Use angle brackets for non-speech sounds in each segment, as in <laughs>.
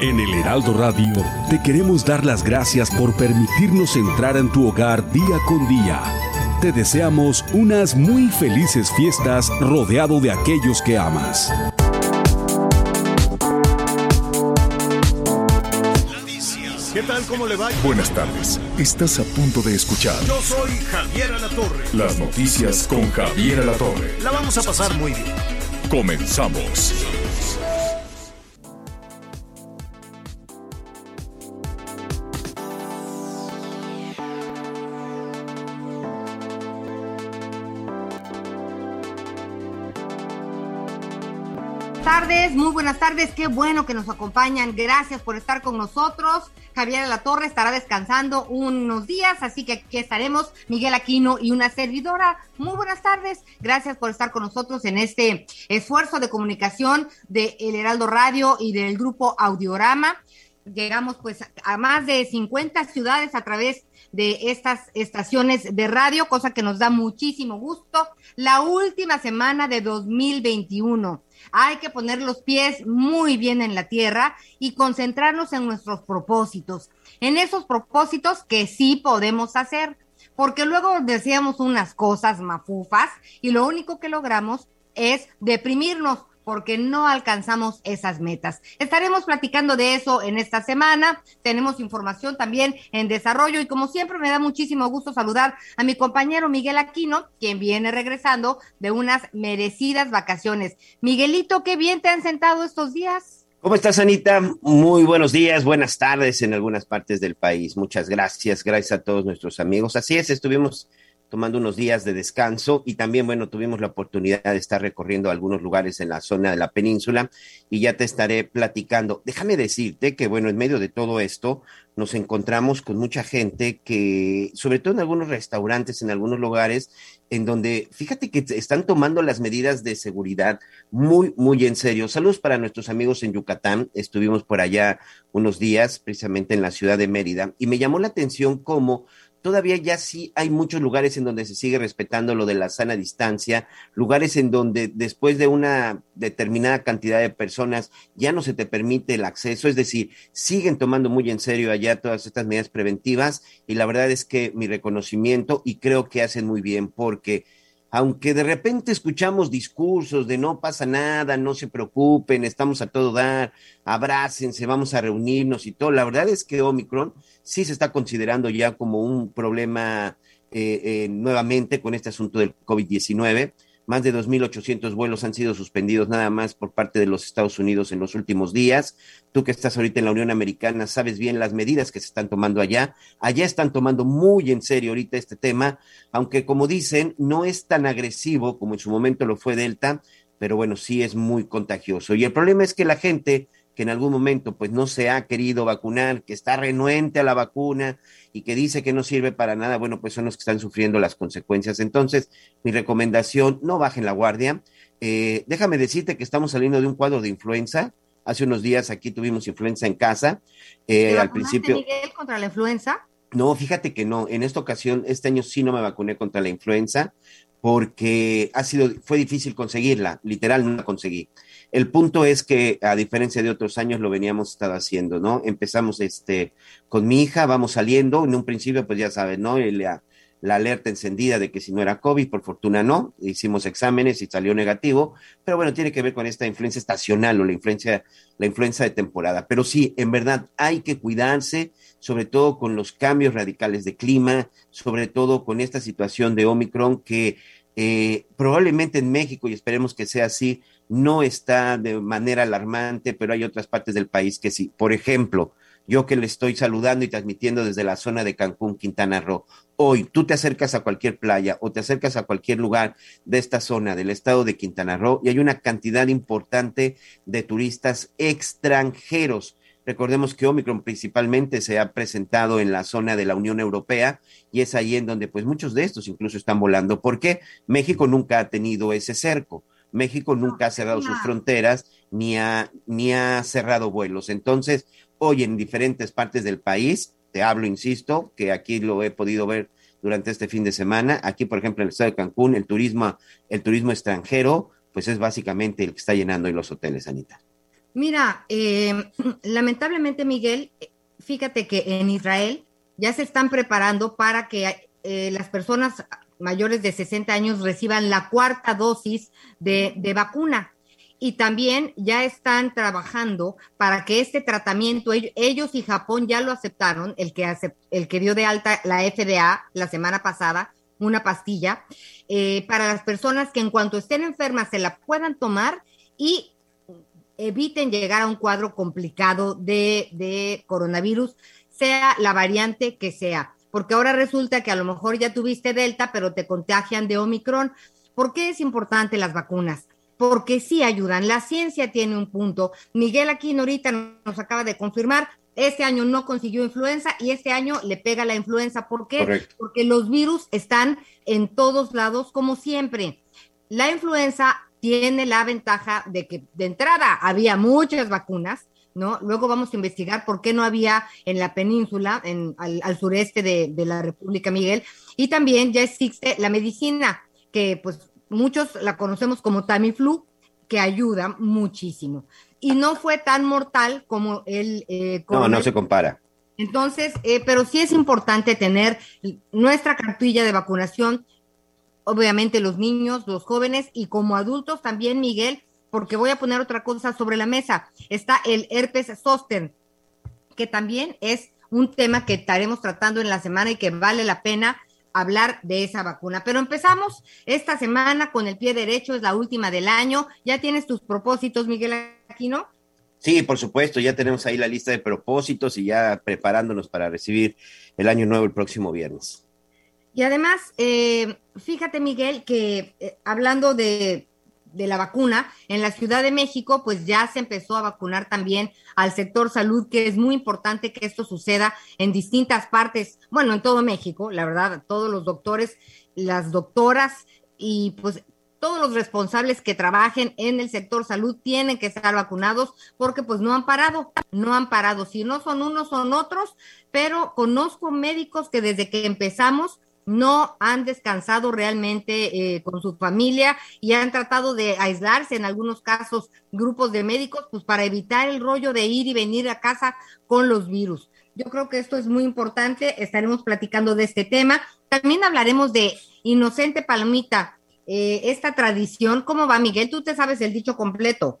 En el Heraldo Radio te queremos dar las gracias por permitirnos entrar en tu hogar día con día. Te deseamos unas muy felices fiestas rodeado de aquellos que amas. ¿Qué tal? ¿Cómo le va? Buenas tardes. Estás a punto de escuchar Yo soy Javier Alatorre. las noticias con Javier Alatorre. La vamos a pasar muy bien. Comenzamos. Muy buenas tardes, qué bueno que nos acompañan, gracias por estar con nosotros. Javier La Torre estará descansando unos días, así que aquí estaremos, Miguel Aquino y una servidora. Muy buenas tardes, gracias por estar con nosotros en este esfuerzo de comunicación de El Heraldo Radio y del grupo Audiorama. Llegamos pues a más de 50 ciudades a través de estas estaciones de radio, cosa que nos da muchísimo gusto. La última semana de 2021. Hay que poner los pies muy bien en la tierra y concentrarnos en nuestros propósitos, en esos propósitos que sí podemos hacer, porque luego decíamos unas cosas mafufas y lo único que logramos es deprimirnos porque no alcanzamos esas metas. Estaremos platicando de eso en esta semana. Tenemos información también en desarrollo y como siempre me da muchísimo gusto saludar a mi compañero Miguel Aquino, quien viene regresando de unas merecidas vacaciones. Miguelito, qué bien te han sentado estos días. ¿Cómo estás, Anita? Muy buenos días, buenas tardes en algunas partes del país. Muchas gracias, gracias a todos nuestros amigos. Así es, estuvimos tomando unos días de descanso y también, bueno, tuvimos la oportunidad de estar recorriendo algunos lugares en la zona de la península y ya te estaré platicando. Déjame decirte que, bueno, en medio de todo esto nos encontramos con mucha gente que, sobre todo en algunos restaurantes, en algunos lugares, en donde, fíjate que están tomando las medidas de seguridad muy, muy en serio. Saludos para nuestros amigos en Yucatán. Estuvimos por allá unos días, precisamente en la ciudad de Mérida, y me llamó la atención cómo todavía ya sí hay muchos lugares en donde se sigue respetando lo de la sana distancia, lugares en donde después de una determinada cantidad de personas ya no se te permite el acceso, es decir, siguen tomando muy en serio allá todas estas medidas preventivas y la verdad es que mi reconocimiento y creo que hacen muy bien porque aunque de repente escuchamos discursos de no pasa nada, no se preocupen, estamos a todo dar, abrácense, vamos a reunirnos y todo, la verdad es que Omicron sí se está considerando ya como un problema eh, eh, nuevamente con este asunto del COVID-19. Más de 2.800 vuelos han sido suspendidos nada más por parte de los Estados Unidos en los últimos días. Tú que estás ahorita en la Unión Americana sabes bien las medidas que se están tomando allá. Allá están tomando muy en serio ahorita este tema, aunque como dicen, no es tan agresivo como en su momento lo fue Delta, pero bueno, sí es muy contagioso. Y el problema es que la gente que en algún momento pues no se ha querido vacunar, que está renuente a la vacuna y que dice que no sirve para nada, bueno, pues son los que están sufriendo las consecuencias. Entonces, mi recomendación, no bajen la guardia. Eh, déjame decirte que estamos saliendo de un cuadro de influenza. Hace unos días aquí tuvimos influenza en casa. Eh, ¿Te al principio... Miguel, contra la influenza? No, fíjate que no. En esta ocasión, este año sí no me vacuné contra la influenza porque ha sido, fue difícil conseguirla, literal no la conseguí. El punto es que, a diferencia de otros años, lo veníamos estado haciendo, ¿no? Empezamos este, con mi hija, vamos saliendo, en un principio, pues ya sabes, ¿no? La, la alerta encendida de que si no era COVID, por fortuna no, hicimos exámenes y salió negativo, pero bueno, tiene que ver con esta influencia estacional o la influencia, la influencia de temporada. Pero sí, en verdad, hay que cuidarse, sobre todo con los cambios radicales de clima, sobre todo con esta situación de Omicron que eh, probablemente en México, y esperemos que sea así, no está de manera alarmante, pero hay otras partes del país que sí. Por ejemplo, yo que le estoy saludando y transmitiendo desde la zona de Cancún, Quintana Roo. Hoy tú te acercas a cualquier playa o te acercas a cualquier lugar de esta zona del estado de Quintana Roo y hay una cantidad importante de turistas extranjeros. Recordemos que Omicron principalmente se ha presentado en la zona de la Unión Europea y es ahí en donde pues muchos de estos incluso están volando. ¿Por qué? México nunca ha tenido ese cerco. México nunca ha cerrado sus fronteras ni ha, ni ha cerrado vuelos. Entonces, hoy en diferentes partes del país, te hablo, insisto, que aquí lo he podido ver durante este fin de semana. Aquí, por ejemplo, en el estado de Cancún, el turismo, el turismo extranjero, pues es básicamente el que está llenando hoy los hoteles, Anita. Mira, eh, <clears throat> lamentablemente, Miguel, fíjate que en Israel ya se están preparando para que eh, las personas mayores de 60 años reciban la cuarta dosis de, de vacuna y también ya están trabajando para que este tratamiento, ellos y Japón ya lo aceptaron, el que, el que dio de alta la FDA la semana pasada, una pastilla, eh, para las personas que en cuanto estén enfermas se la puedan tomar y eviten llegar a un cuadro complicado de, de coronavirus, sea la variante que sea. Porque ahora resulta que a lo mejor ya tuviste Delta, pero te contagian de Omicron. ¿Por qué es importante las vacunas? porque sí ayudan. La ciencia tiene un punto. Miguel Aquino ahorita nos acaba de confirmar, este año no consiguió influenza y este año le pega la influenza. ¿Por qué? Porque los virus están en todos lados como siempre. La influenza tiene la ventaja de que de entrada había muchas vacunas, ¿no? Luego vamos a investigar por qué no había en la península, en, al, sureste de, de la República Miguel. Y también ya existe la medicina, que pues muchos la conocemos como Tamiflu, que ayuda muchísimo. Y no fue tan mortal como el... Eh, no, no se compara. Entonces, eh, pero sí es importante tener nuestra cartilla de vacunación, obviamente los niños, los jóvenes y como adultos también, Miguel, porque voy a poner otra cosa sobre la mesa. Está el herpes zoster, que también es un tema que estaremos tratando en la semana y que vale la pena hablar de esa vacuna. Pero empezamos esta semana con el pie derecho, es la última del año. ¿Ya tienes tus propósitos, Miguel Aquino? Sí, por supuesto, ya tenemos ahí la lista de propósitos y ya preparándonos para recibir el año nuevo el próximo viernes. Y además, eh, fíjate, Miguel, que eh, hablando de de la vacuna, en la Ciudad de México, pues ya se empezó a vacunar también al sector salud, que es muy importante que esto suceda en distintas partes, bueno, en todo México, la verdad, todos los doctores, las doctoras y pues todos los responsables que trabajen en el sector salud tienen que estar vacunados porque pues no han parado, no han parado. Si no son unos, son otros, pero conozco médicos que desde que empezamos no han descansado realmente eh, con su familia y han tratado de aislarse en algunos casos grupos de médicos, pues para evitar el rollo de ir y venir a casa con los virus. Yo creo que esto es muy importante, estaremos platicando de este tema. También hablaremos de Inocente Palomita, eh, esta tradición. ¿Cómo va, Miguel? Tú te sabes el dicho completo.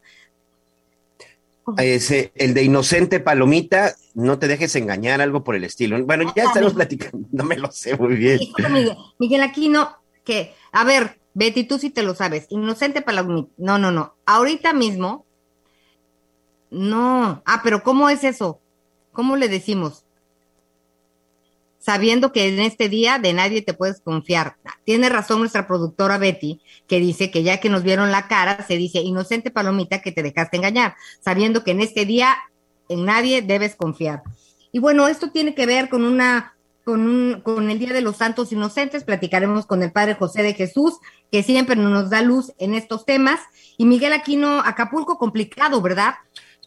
Ese, el de inocente palomita, no te dejes engañar, algo por el estilo. Bueno, ya estamos platicando, no me lo sé muy bien. Miguel, Miguel Aquino, que, a ver, Betty, tú sí te lo sabes, inocente palomita, no, no, no, ahorita mismo, no, ah, pero ¿cómo es eso? ¿Cómo le decimos? Sabiendo que en este día de nadie te puedes confiar. Tiene razón nuestra productora Betty, que dice que ya que nos vieron la cara, se dice, inocente palomita que te dejaste engañar, sabiendo que en este día en nadie debes confiar. Y bueno, esto tiene que ver con una con, un, con el Día de los Santos Inocentes, platicaremos con el Padre José de Jesús, que siempre nos da luz en estos temas. Y Miguel Aquino, Acapulco, complicado, ¿verdad?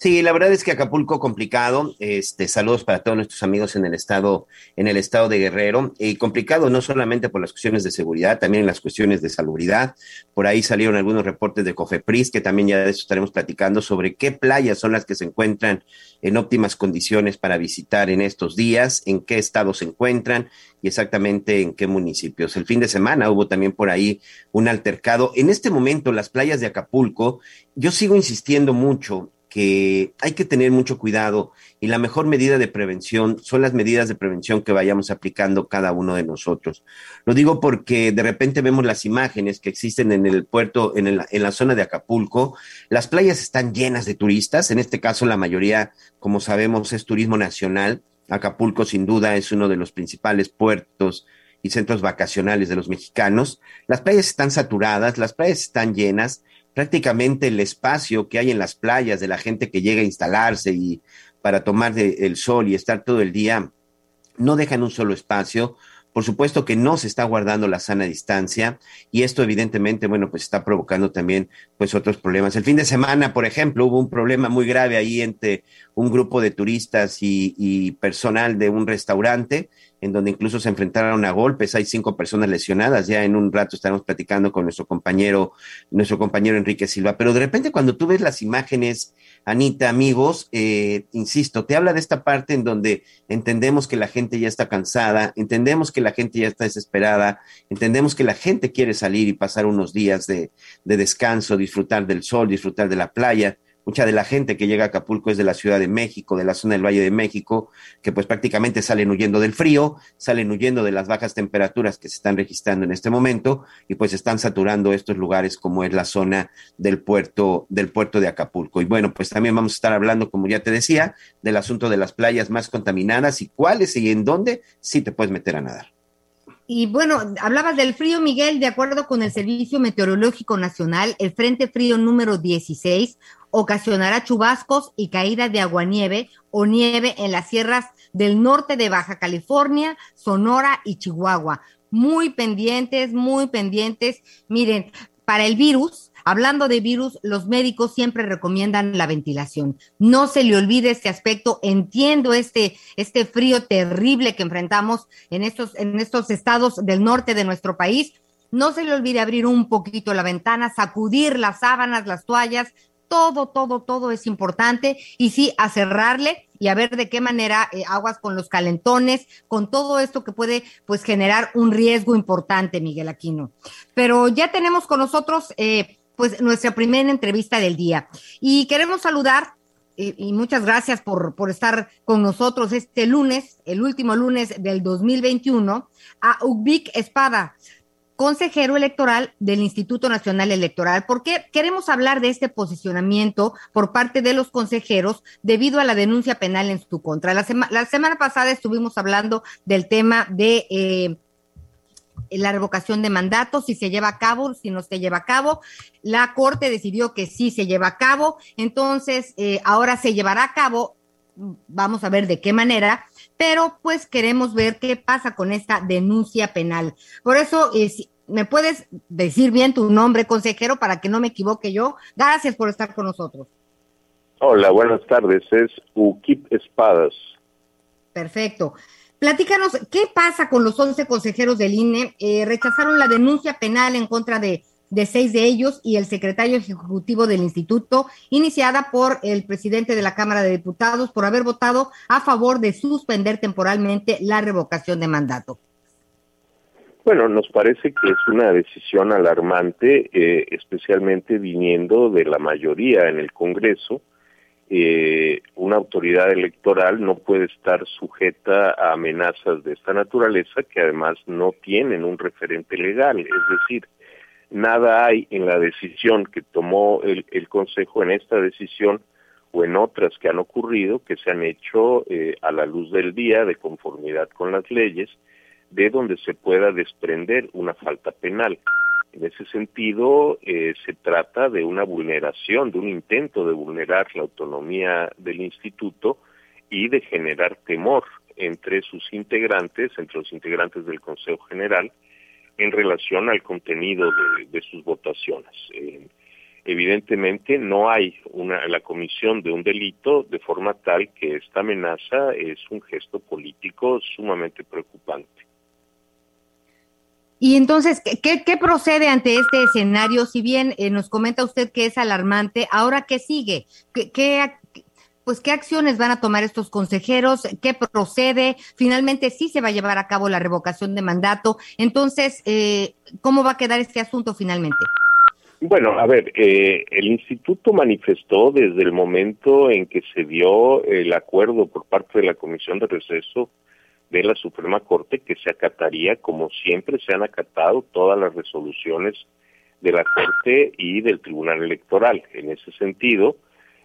Sí, la verdad es que Acapulco complicado. Este, saludos para todos nuestros amigos en el estado, en el estado de Guerrero. Y complicado no solamente por las cuestiones de seguridad, también en las cuestiones de salubridad. Por ahí salieron algunos reportes de Cofepris, que también ya de eso estaremos platicando sobre qué playas son las que se encuentran en óptimas condiciones para visitar en estos días, en qué estado se encuentran y exactamente en qué municipios. El fin de semana hubo también por ahí un altercado. En este momento, las playas de Acapulco, yo sigo insistiendo mucho que hay que tener mucho cuidado y la mejor medida de prevención son las medidas de prevención que vayamos aplicando cada uno de nosotros. Lo digo porque de repente vemos las imágenes que existen en el puerto, en, en la zona de Acapulco. Las playas están llenas de turistas, en este caso la mayoría, como sabemos, es turismo nacional. Acapulco sin duda es uno de los principales puertos y centros vacacionales de los mexicanos. Las playas están saturadas, las playas están llenas, prácticamente el espacio que hay en las playas de la gente que llega a instalarse y para tomar el sol y estar todo el día, no dejan un solo espacio. Por supuesto que no se está guardando la sana distancia y esto evidentemente, bueno, pues está provocando también pues otros problemas. El fin de semana, por ejemplo, hubo un problema muy grave ahí entre un grupo de turistas y personal de un restaurante en donde incluso se enfrentaron a golpes. Hay cinco personas lesionadas. Ya en un rato estaremos platicando con nuestro compañero, nuestro compañero Enrique Silva. Pero de repente cuando tú ves las imágenes, Anita, amigos, eh, insisto, te habla de esta parte en donde entendemos que la gente ya está cansada, entendemos que la gente ya está desesperada, entendemos que la gente quiere salir y pasar unos días de, de descanso, disfrutar del sol, disfrutar de la playa Mucha de la gente que llega a Acapulco es de la Ciudad de México, de la zona del Valle de México, que pues prácticamente salen huyendo del frío, salen huyendo de las bajas temperaturas que se están registrando en este momento y pues están saturando estos lugares como es la zona del puerto del puerto de Acapulco. Y bueno, pues también vamos a estar hablando, como ya te decía, del asunto de las playas más contaminadas y cuáles y en dónde sí te puedes meter a nadar. Y bueno, hablabas del frío, Miguel, de acuerdo con el Servicio Meteorológico Nacional, el Frente Frío número 16 ocasionará chubascos y caída de aguanieve o nieve en las sierras del norte de Baja California, Sonora y Chihuahua. Muy pendientes, muy pendientes. Miren, para el virus, hablando de virus, los médicos siempre recomiendan la ventilación. No se le olvide este aspecto. Entiendo este, este frío terrible que enfrentamos en estos, en estos estados del norte de nuestro país. No se le olvide abrir un poquito la ventana, sacudir las sábanas, las toallas, todo, todo, todo es importante y sí, a cerrarle y a ver de qué manera eh, aguas con los calentones, con todo esto que puede pues generar un riesgo importante, Miguel Aquino. Pero ya tenemos con nosotros eh, pues nuestra primera entrevista del día y queremos saludar y muchas gracias por, por estar con nosotros este lunes, el último lunes del 2021, a Ubik Espada consejero electoral del Instituto Nacional Electoral, porque queremos hablar de este posicionamiento por parte de los consejeros debido a la denuncia penal en su contra. La, la semana pasada estuvimos hablando del tema de eh, la revocación de mandato, si se lleva a cabo, si no se lleva a cabo. La Corte decidió que sí se lleva a cabo, entonces eh, ahora se llevará a cabo vamos a ver de qué manera, pero pues queremos ver qué pasa con esta denuncia penal. Por eso, eh, ¿me puedes decir bien tu nombre, consejero, para que no me equivoque yo? Gracias por estar con nosotros. Hola, buenas tardes. Es Ukip Espadas. Perfecto. Platícanos, ¿qué pasa con los 11 consejeros del INE? Eh, rechazaron la denuncia penal en contra de seis de ellos y el secretario ejecutivo del instituto, iniciada por el presidente de la Cámara de Diputados por haber votado a favor de suspender temporalmente la revocación de mandato. Bueno, nos parece que es una decisión alarmante, eh, especialmente viniendo de la mayoría en el Congreso. Eh, una autoridad electoral no puede estar sujeta a amenazas de esta naturaleza que además no tienen un referente legal, es decir, nada hay en la decisión que tomó el, Consejo en esta decisión o en otras que han ocurrido, que se han hecho eh, a la luz del día, de conformidad con las leyes, de donde se pueda desprender una falta penal. En ese sentido, eh, se trata de una vulneración, de un intento de vulnerar la autonomía del instituto y de generar temor entre sus integrantes, entre los integrantes del Consejo General, en relación al contenido de, sus votaciones. Eh, evidentemente no hay una, la comisión de un delito de forma tal que esta amenaza es un gesto político sumamente preocupante. Y entonces, ¿qué, qué procede ante este escenario? Si bien eh, nos comenta usted que es alarmante, ¿ahora qué sigue? ¿Qué, pues qué acciones van a tomar estos consejeros, qué procede, finalmente sí se va a llevar a cabo la revocación de mandato, entonces, eh, ¿cómo va a quedar este asunto finalmente? Bueno, a ver, eh, el instituto manifestó desde el momento en que se dio el acuerdo por parte de la Comisión de Receso de la Suprema Corte que se acataría, como siempre se han acatado, todas las resoluciones de la Corte y del Tribunal Electoral. En ese sentido,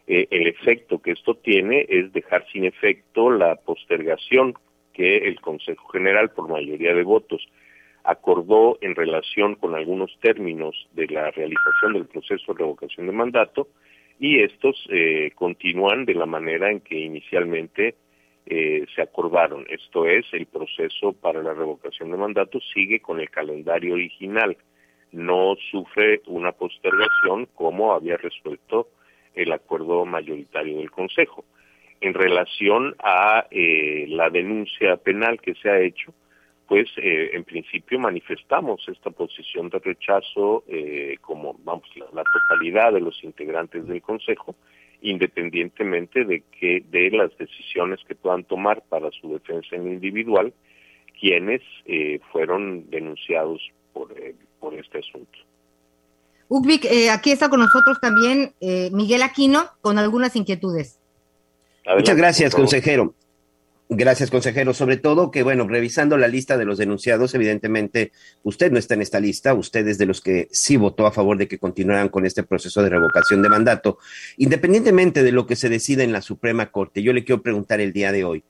eh, el efecto que esto tiene es dejar sin efecto la postergación que el Consejo General, por mayoría de votos, acordó en relación con algunos términos de la realización del proceso de revocación de mandato y estos eh, continúan de la manera en que inicialmente eh, se acordaron. Esto es, el proceso para la revocación de mandato sigue con el calendario original, no sufre una postergación como había resuelto el acuerdo mayoritario del Consejo. En relación a eh, la denuncia penal que se ha hecho, pues eh, en principio manifestamos esta posición de rechazo eh, como vamos la, totalidad de los integrantes del Consejo, independientemente de que de las decisiones que puedan tomar para su defensa en individual quienes eh, fueron denunciados por, por este asunto. Ugvik, aquí está con nosotros también Miguel Aquino con algunas inquietudes. Muchas gracias, consejero. Gracias, consejero. Sobre todo que, bueno, revisando la lista de los denunciados, evidentemente usted no está en esta lista, usted es de los que sí votó a favor de que continuaran con este proceso de revocación de mandato. Independientemente de lo que se decida en la Suprema Corte, yo le quiero preguntar el día de hoy,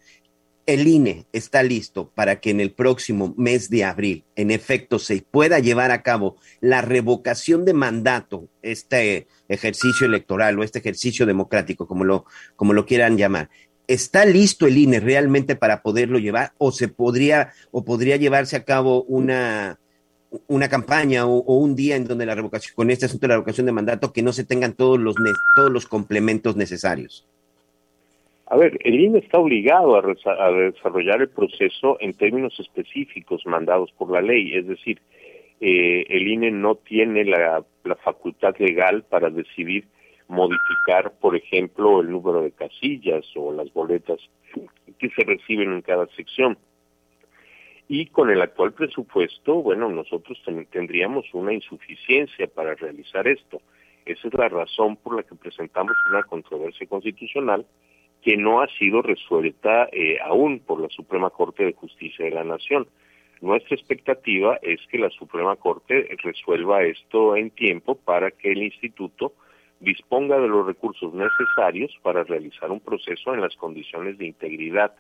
¿el INE está listo para que en el próximo mes de abril, en efecto, se pueda llevar a cabo la revocación de mandato, este ejercicio electoral o este ejercicio democrático, como lo, como lo quieran llamar? ¿Está listo el INE realmente para poderlo llevar o se podría o podría llevarse a cabo una, una campaña o, un día en donde la revocación, con este asunto de la revocación de mandato, que no se tengan todos los, todos los complementos necesarios? A ver, el INE está obligado a, desarrollar el proceso en términos específicos mandados por la ley, es decir, eh, el INE no tiene la, la facultad legal para decidir modificar, por ejemplo, el número de casillas o las boletas que se reciben en cada sección. Y con el actual presupuesto, bueno, nosotros tendríamos una insuficiencia para realizar esto. Esa es la razón por la que presentamos una controversia constitucional que no ha sido resuelta eh, aún por la Suprema Corte de Justicia de la Nación. Nuestra expectativa es que la Suprema Corte resuelva esto en tiempo para que el instituto disponga de los recursos necesarios para realizar un proceso en las condiciones de integridad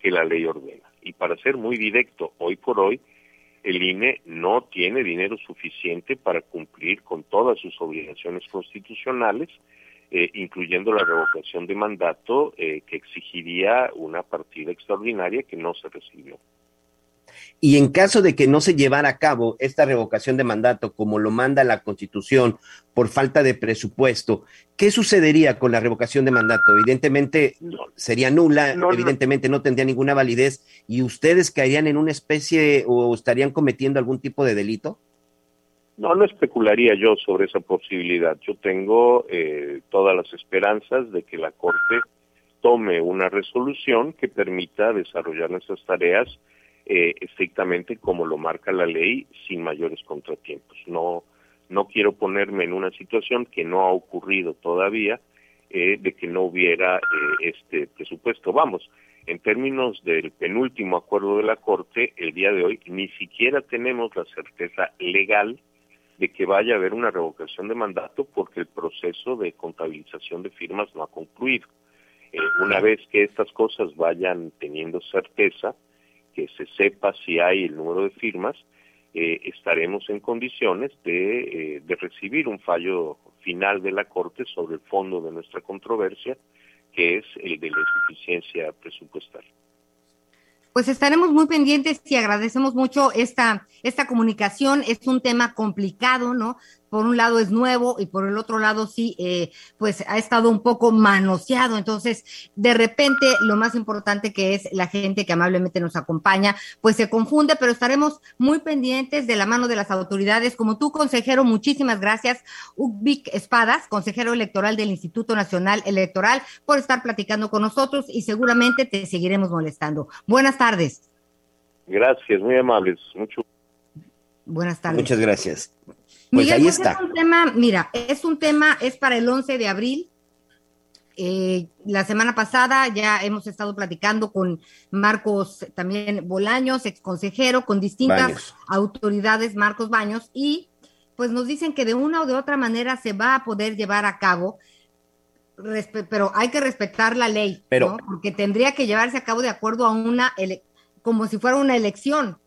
que la ley ordena. Y para ser muy directo, hoy por hoy, el INE no tiene dinero suficiente para cumplir con todas sus obligaciones constitucionales, eh, incluyendo la revocación de mandato eh, que exigiría una partida extraordinaria que no se recibió. Y en caso de que no se llevara a cabo esta revocación de mandato como lo manda la Constitución por falta de presupuesto, ¿qué sucedería con la revocación de mandato? Evidentemente sería nula, evidentemente no. tendría ninguna validez y ustedes caerían en una especie o estarían cometiendo algún tipo de delito. No, no especularía yo sobre esa posibilidad. Yo tengo eh, todas las esperanzas de que la Corte tome una resolución que permita desarrollar nuestras tareas eh, estrictamente como lo marca la ley sin mayores contratiempos. No, no quiero ponerme en una situación que no ha ocurrido todavía eh, de que no hubiera eh, este presupuesto. Vamos, en términos del penúltimo acuerdo de la Corte, el día de hoy ni siquiera tenemos la certeza legal de que vaya a haber una revocación de mandato porque el proceso de contabilización de firmas no ha concluido. una vez que estas cosas vayan teniendo certeza, que se sepa si hay el número de firmas, eh, estaremos en condiciones de, eh, de recibir un fallo final de la Corte sobre el fondo de nuestra controversia, que es el de la insuficiencia presupuestaria. Pues estaremos muy pendientes y agradecemos mucho esta, esta comunicación. Es un tema complicado, ¿no? Por un lado es nuevo y por el otro lado sí, eh, pues ha estado un poco manoseado. Entonces, de repente, lo más importante que es la gente que amablemente nos acompaña, pues se confunde, pero estaremos muy pendientes de la mano de las autoridades. Como tú, consejero, muchísimas gracias. Ubic Espadas, consejero electoral del Instituto Nacional Electoral, por estar platicando con nosotros y seguramente te seguiremos molestando. Buenas tardes. Gracias, muy amables. Mucho. Buenas tardes. Muchas gracias. Pues Miguel, ahí pues está. es un tema, mira, es un tema, es para el 11 de abril. Eh, la semana pasada ya hemos estado platicando con Marcos también Bolaños, ex consejero, con distintas Baños. autoridades, Marcos Baños, y pues nos dicen que de una o de otra manera se va a poder llevar a cabo, pero hay que respetar la ley, Pero- ¿no? porque tendría que llevarse a cabo de acuerdo a una, como si fuera una elección.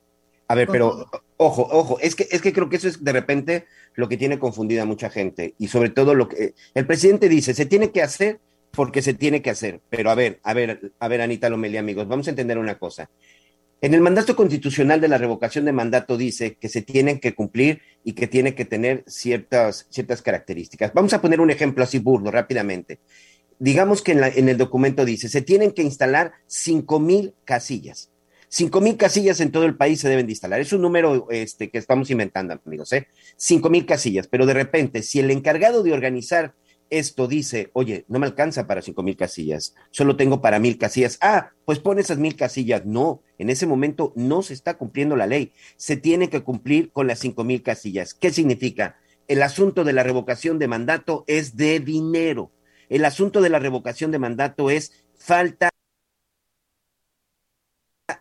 A ver, pero ojo, ojo, es que, es que creo que eso es de repente lo que tiene confundida a mucha gente y sobre todo lo que el presidente dice, se tiene que hacer porque se tiene que hacer. Pero a ver, a ver, a ver, Anita Lomelí, amigos, vamos a entender una cosa. En el mandato constitucional de la revocación de mandato dice que se tienen que cumplir y que tiene que tener ciertas, ciertas características. Vamos a poner un ejemplo así burdo, rápidamente. Digamos que en, la- en el documento dice, se tienen que instalar cinco mil casillas. Cinco mil casillas en todo el país se deben de instalar. Es un número este, que estamos inventando, amigos, ¿eh? Cinco mil casillas. Pero de repente, si el encargado de organizar esto dice, oye, no me alcanza para cinco mil casillas, solo tengo para mil casillas. Ah, pues pon esas mil casillas. No, en ese momento no se está cumpliendo la ley. Se tiene que cumplir con las cinco mil casillas. ¿Qué significa? El asunto de la revocación de mandato es de dinero. El asunto de la revocación de mandato es falta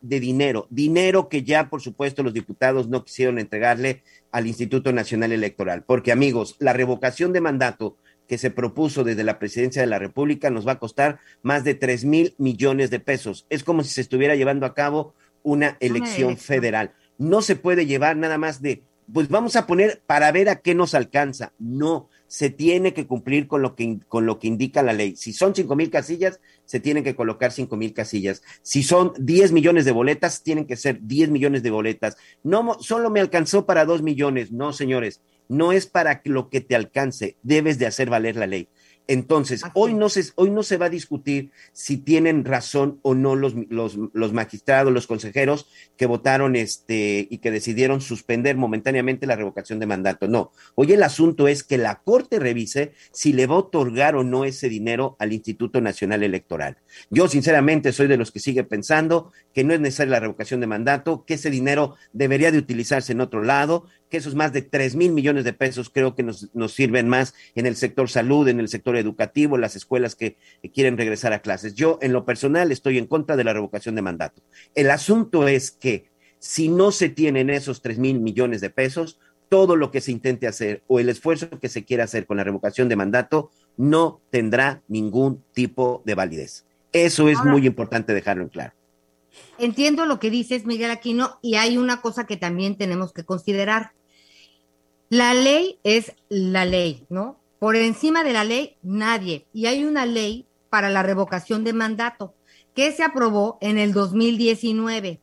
de dinero, dinero que ya por supuesto los diputados no quisieron entregarle al Instituto Nacional Electoral, porque amigos, la revocación de mandato que se propuso desde la presidencia de la República nos va a costar más de 3 mil millones de pesos. Es como si se estuviera llevando a cabo una elección elección. federal. No se puede llevar nada más de, pues vamos a poner para ver a qué nos alcanza. No, se tiene que cumplir con lo que, con lo que indica la ley. Si son cinco mil casillas, se tienen que colocar cinco mil casillas. Si son 10 millones de boletas, tienen que ser 10 millones de boletas. No, solo me alcanzó para 2 millones. No, señores, no es para lo que te alcance, debes de hacer valer la ley. Entonces, Así hoy no, se, hoy no se va a discutir si tienen razón o no los, los, los magistrados, los consejeros que votaron este, y que decidieron suspender momentáneamente la revocación de mandato. No, hoy el asunto es que la Corte revise si le va a otorgar o no ese dinero al Instituto Nacional Electoral. Yo, sinceramente, soy de los que sigue pensando que no es necesaria la revocación de mandato, que ese dinero debería de utilizarse en otro lado, que esos más de 3 mil millones de pesos creo que nos, nos sirven más en el sector salud, en el sector educativo, las escuelas que, quieren regresar a clases. Yo, en lo personal, estoy en contra de la revocación de mandato. El asunto es que si no se tienen esos 3 mil millones de pesos, todo lo que se intente hacer o el esfuerzo que se quiera hacer con la revocación de mandato no tendrá ningún tipo de validez. Eso es Ahora- muy importante dejarlo en claro. Entiendo lo que dices, Miguel Aquino, y hay una cosa que también tenemos que considerar. La ley es la ley, ¿no? Por encima de la ley, nadie. Y hay una ley para la revocación de mandato que se aprobó en el 2019.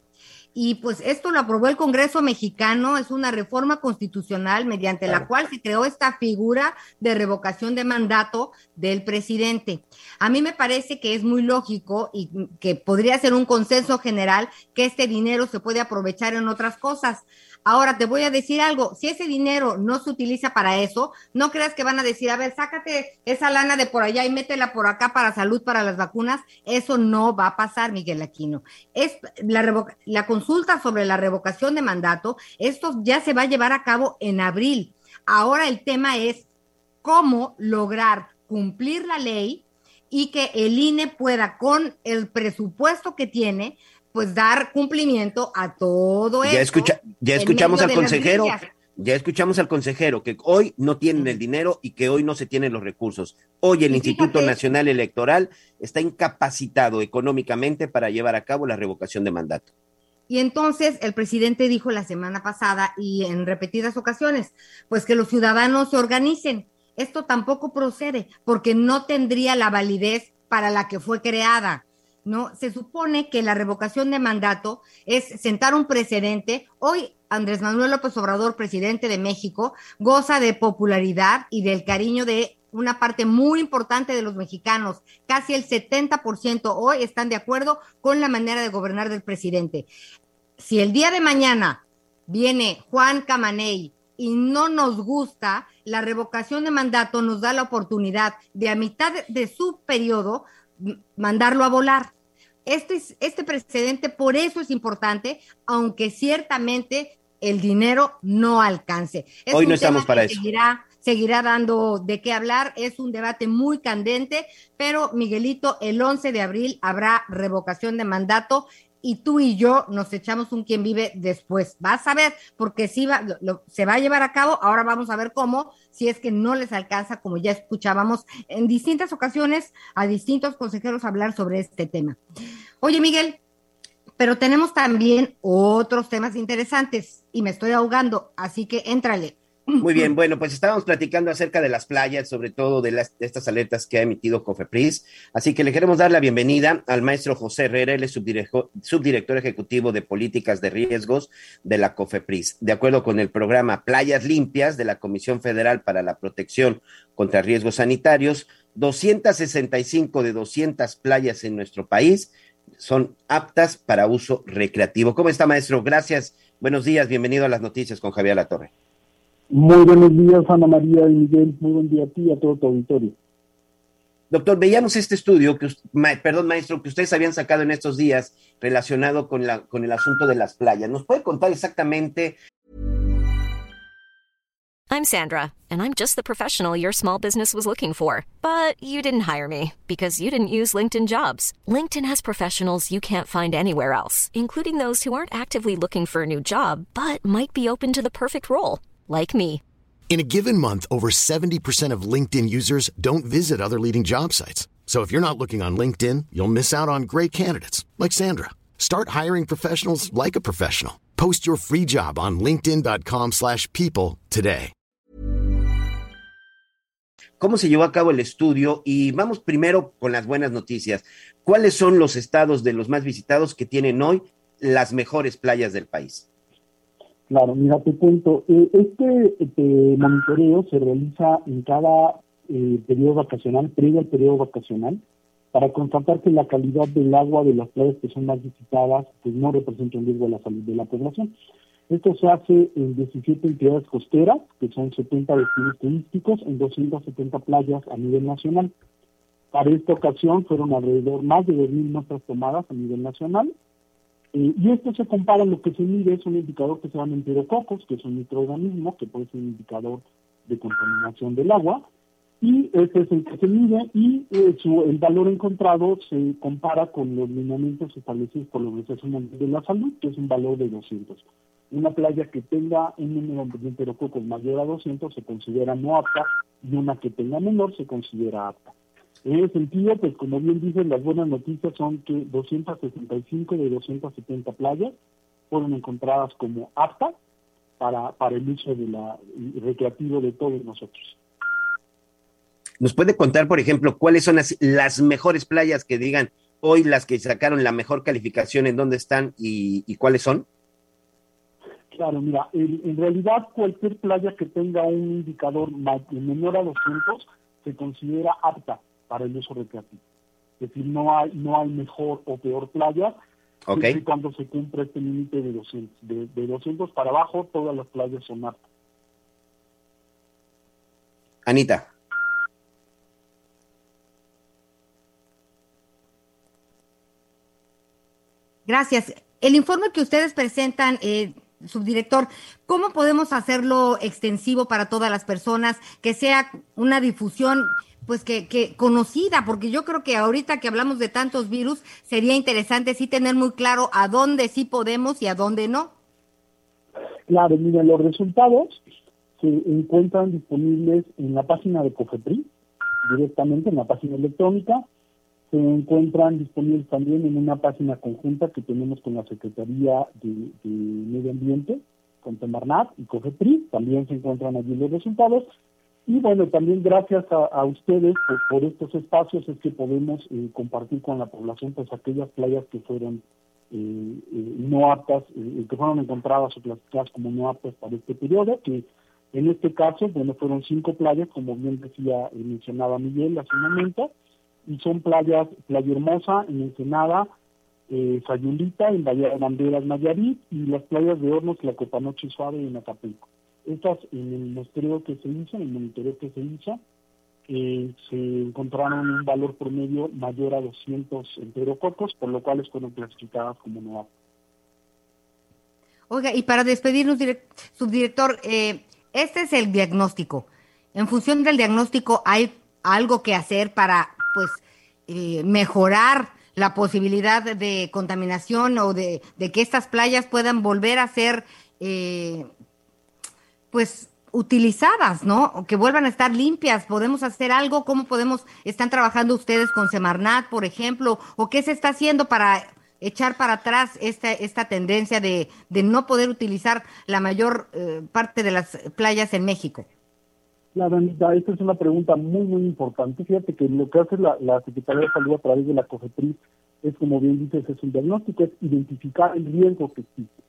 Y pues esto lo aprobó el Congreso mexicano, es una reforma constitucional mediante la cual se creó esta figura de revocación de mandato del presidente. A mí me parece que es muy lógico y que podría ser un consenso general que este dinero se puede aprovechar en otras cosas. Ahora te voy a decir algo, si ese dinero no se utiliza para eso, no creas que van a decir, a ver, sácate esa lana de por allá y métela por acá para salud, para las vacunas. Eso no va a pasar, Miguel Aquino. Es la, la consulta sobre la revocación de mandato, esto ya se va a llevar a cabo en abril. Ahora el tema es cómo lograr cumplir la ley y que el INE pueda con el presupuesto que tiene, pues dar cumplimiento a todo Ya, esto escucha, ya escuchamos al consejero, ya escuchamos al consejero que hoy no tienen el dinero y que hoy no se tienen los recursos. Hoy el Y Instituto fíjate- Nacional Electoral está incapacitado económicamente para llevar a cabo la revocación de mandato. Y entonces el presidente dijo la semana pasada y en repetidas ocasiones, pues que los ciudadanos se organicen. Esto tampoco procede porque no tendría la validez para la que fue creada. ¿No? Se supone que la revocación de mandato es sentar un precedente. Hoy Andrés Manuel López Obrador, presidente de México, goza de popularidad y del cariño de una parte muy importante de los mexicanos. Casi el 70% hoy están de acuerdo con la manera de gobernar del presidente. Si el día de mañana viene Juan Camaney y no nos gusta, la revocación de mandato nos da la oportunidad de a mitad de su periodo mandarlo a volar. Este, es, este precedente por eso es importante, aunque ciertamente el dinero no alcance. Hoy no estamos para eso. Seguirá, seguirá dando de qué hablar. Es un debate muy candente, pero Miguelito, el 11 de abril habrá revocación de mandato y tú y yo nos echamos un quien vive después. Vas a ver, porque si va, se va a llevar a cabo, ahora vamos a ver cómo, si es que no les alcanza, como ya escuchábamos en distintas ocasiones a distintos consejeros hablar sobre este tema. Oye, Miguel, pero tenemos también otros temas interesantes y me estoy ahogando, así que éntrale. Muy bien, bueno, pues estábamos platicando acerca de las playas, sobre todo de, las, estas alertas que ha emitido Cofepris. Así que le queremos dar la bienvenida al maestro José Herrera, él es subdirector, subdirector ejecutivo de políticas de riesgos de la Cofepris. De acuerdo con el programa Playas Limpias de la Comisión Federal para la Protección contra Riesgos Sanitarios, 265 de 200 playas en nuestro país son aptas para uso recreativo. ¿Cómo está, maestro? Gracias. Buenos días. Bienvenido a las noticias con Javier Latorre. Muy buenos días, Ana María y Miguel. Muy buen día a ti y a todo tu auditorio. Doctor, veíamos este estudio, que, perdón, maestro, que ustedes habían sacado en estos días relacionado con, la, con el asunto de las playas. ¿Nos puede contar exactamente? I'm Sandra, and I'm just the professional your small business was looking for. But you didn't hire me because you didn't use LinkedIn jobs. LinkedIn has professionals you can't find anywhere else, including those who aren't actively looking for a new job, but might be open to the perfect role like me. In a given month, over 70% of LinkedIn users don't visit other leading job sites. So if you're not looking on LinkedIn, you'll miss out on great candidates like Sandra. Start hiring professionals like a professional. Post your free job on linkedin.com/people today. ¿Cómo se llevó a cabo el estudio? Y vamos primero con las buenas noticias. ¿Cuáles son los estados de los más visitados que tienen hoy las mejores playas del país? Claro, mira, te cuento, eh, este, este, monitoreo se realiza en cada eh, periodo vacacional, previo al periodo vacacional, para constatar que la calidad del agua de las playas que son más visitadas pues no representa un riesgo a la salud de la población. Esto se hace en 17 entidades costeras, que son 70 destinos turísticos, en 270 playas a nivel nacional. Para esta ocasión fueron alrededor más de 2.000 muestras tomadas a nivel nacional eh, y esto se compara, lo que se mide es un indicador que se llama enterococos, que es un microorganismo, que puede ser un indicador de contaminación del agua, y ese es el que se mide y eh, el valor encontrado se compara con los lineamientos establecidos por la Organización Mundial de la Salud, que es un valor de 200. Una playa que tenga un número de enterococos mayor a 200 se considera no apta y una que tenga menor se considera apta. En ese sentido, pues como bien dicen, las buenas noticias son que 265 de 270 playas fueron encontradas como aptas para, para el uso de la, recreativo de todos nosotros. ¿Nos puede contar, por ejemplo, cuáles son las, mejores playas que digan hoy las que sacaron la mejor calificación, en dónde están y, cuáles son? Claro, mira, en, en, realidad cualquier playa que tenga un indicador menor a 200 se considera apta para el uso recreativo. Es decir, no hay, no hay mejor o peor playa. Okay. cuando se cumple este límite de 200. De, de 200 para abajo, todas las playas son aptas. Anita. Gracias. El informe que ustedes presentan, eh, subdirector, ¿cómo podemos hacerlo extensivo para todas las personas, que sea una difusión pues que, conocida, porque yo creo que ahorita que hablamos de tantos virus, sería interesante sí tener muy claro a dónde sí podemos y a dónde no. Claro, miren, los resultados se encuentran disponibles en la página de COFEPRI, directamente en la página electrónica, se encuentran disponibles también en una página conjunta que tenemos con la Secretaría de, de Medio Ambiente, con Temarnat y COFEPRI, también se encuentran allí los resultados, y bueno, también gracias a, ustedes por, estos espacios es que podemos eh, compartir con la población pues aquellas playas que fueron eh, eh, no aptas, que fueron encontradas o clasificadas como no aptas para este periodo, que en este caso, bueno, fueron cinco playas, como bien decía, mencionaba Miguel hace un momento, y son playas, Playa Hermosa, en Ensenada, Sayulita, en Bahía de Banderas, Nayarit, y las playas de Hornos, La Copanoche Suave en Acapulco. Estas, en el muestreo que se hizo, en el monitoreo que se hizo, eh, se encontraron un valor promedio mayor a 200 enterococos, por lo cual fueron clasificadas como no Oiga, y para despedirnos, subdirector, eh, este es el diagnóstico. En función del diagnóstico, ¿hay algo que hacer para, pues, eh, mejorar la posibilidad de contaminación o de, que estas playas puedan volver a ser, eh, pues, utilizadas, ¿no? O que vuelvan a estar limpias. ¿Podemos hacer algo? ¿Cómo podemos, están trabajando ustedes con Semarnat, por ejemplo? ¿O qué se está haciendo para echar para atrás esta, esta tendencia de, no poder utilizar la mayor eh, parte de las playas en México? Claro, Anita, esta es una pregunta muy, muy importante. Fíjate que lo que hace la, Secretaría de Salud a través de la COFEPRIS es, como bien dices, es un diagnóstico, es identificar el riesgo que existe.